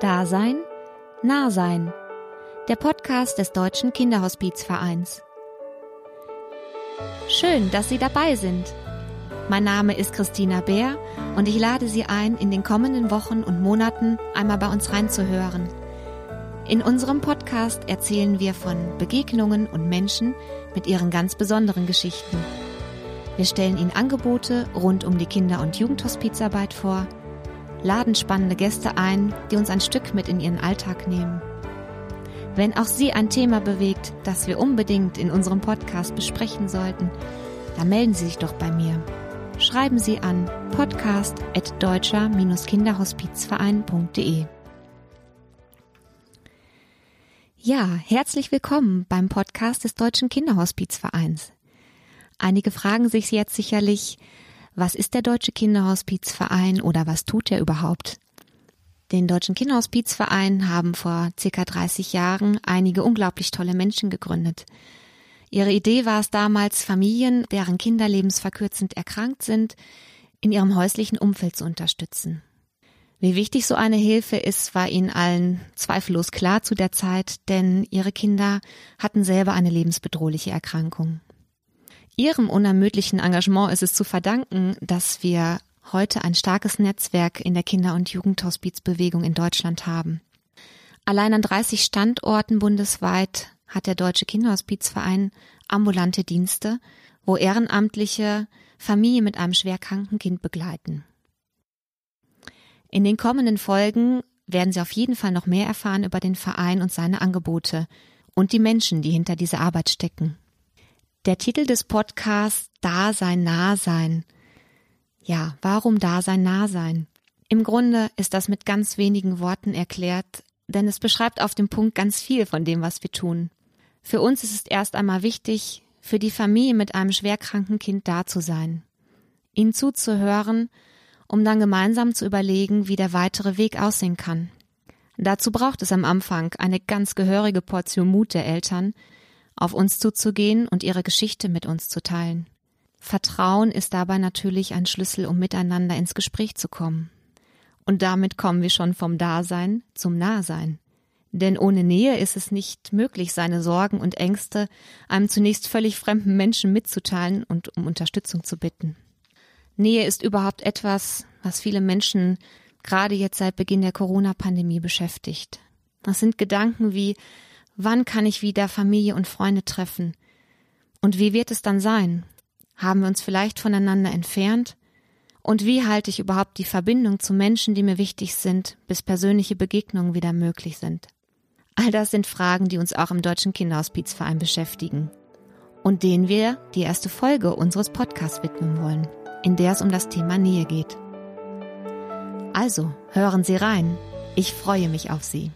Dasein, Nahsein. Der Podcast des Deutschen Kinderhospizvereins. Schön, dass Sie dabei sind. Mein Name ist Christina Bär und ich lade Sie ein, in den kommenden Wochen und Monaten einmal bei uns reinzuhören. In unserem Podcast erzählen wir von Begegnungen und Menschen mit ihren ganz besonderen Geschichten. Wir stellen Ihnen Angebote rund um die Kinder- und Jugendhospizarbeit vor – laden spannende Gäste ein, die uns ein Stück mit in ihren Alltag nehmen. Wenn auch Sie ein Thema bewegt, das wir unbedingt in unserem Podcast besprechen sollten, dann melden Sie sich doch bei mir. Schreiben Sie an podcast.deutscher-kinderhospizverein.de. Ja, herzlich willkommen beim Podcast des Deutschen Kinderhospizvereins. Einige fragen sich jetzt sicherlich, was ist der Deutsche Kinderhospizverein oder was tut er überhaupt? Den Deutschen Kinderhospizverein haben vor circa 30 Jahren einige unglaublich tolle Menschen gegründet. Ihre Idee war es damals, Familien, deren Kinder lebensverkürzend erkrankt sind, in ihrem häuslichen Umfeld zu unterstützen. Wie wichtig so eine Hilfe ist, war ihnen allen zweifellos klar zu der Zeit, denn ihre Kinder hatten selber eine lebensbedrohliche Erkrankung. Ihrem unermüdlichen Engagement ist es zu verdanken, dass wir heute ein starkes Netzwerk in der Kinder- und Jugendhospizbewegung in Deutschland haben. Allein an 30 Standorten bundesweit hat der Deutsche Kinderhospizverein ambulante Dienste, wo Ehrenamtliche Familie mit einem schwerkranken Kind begleiten. In den kommenden Folgen werden Sie auf jeden Fall noch mehr erfahren über den Verein und seine Angebote und die Menschen, die hinter dieser Arbeit stecken. Der Titel des Podcasts Dasein, Nahsein. Ja, warum Dasein, Nahsein? Im Grunde ist das mit ganz wenigen Worten erklärt, denn es beschreibt auf dem Punkt ganz viel von dem, was wir tun. Für uns ist es erst einmal wichtig, für die Familie mit einem schwerkranken Kind da zu sein, ihnen zuzuhören, um dann gemeinsam zu überlegen, wie der weitere Weg aussehen kann. Dazu braucht es am Anfang eine ganz gehörige Portion Mut der Eltern, auf uns zuzugehen und ihre Geschichte mit uns zu teilen. Vertrauen ist dabei natürlich ein Schlüssel, um miteinander ins Gespräch zu kommen. Und damit kommen wir schon vom Dasein zum Nahsein. Denn ohne Nähe ist es nicht möglich, seine Sorgen und Ängste einem zunächst völlig fremden Menschen mitzuteilen und um Unterstützung zu bitten. Nähe ist überhaupt etwas, was viele Menschen gerade jetzt seit Beginn der Corona-Pandemie beschäftigt. Das sind Gedanken wie, Wann kann ich wieder Familie und Freunde treffen? Und wie wird es dann sein? Haben wir uns vielleicht voneinander entfernt? Und wie halte ich überhaupt die Verbindung zu Menschen, die mir wichtig sind, bis persönliche Begegnungen wieder möglich sind? All das sind Fragen, die uns auch im Deutschen Kinderhospizverein beschäftigen und denen wir die erste Folge unseres Podcasts widmen wollen, in der es um das Thema Nähe geht. Also, hören Sie rein. Ich freue mich auf Sie.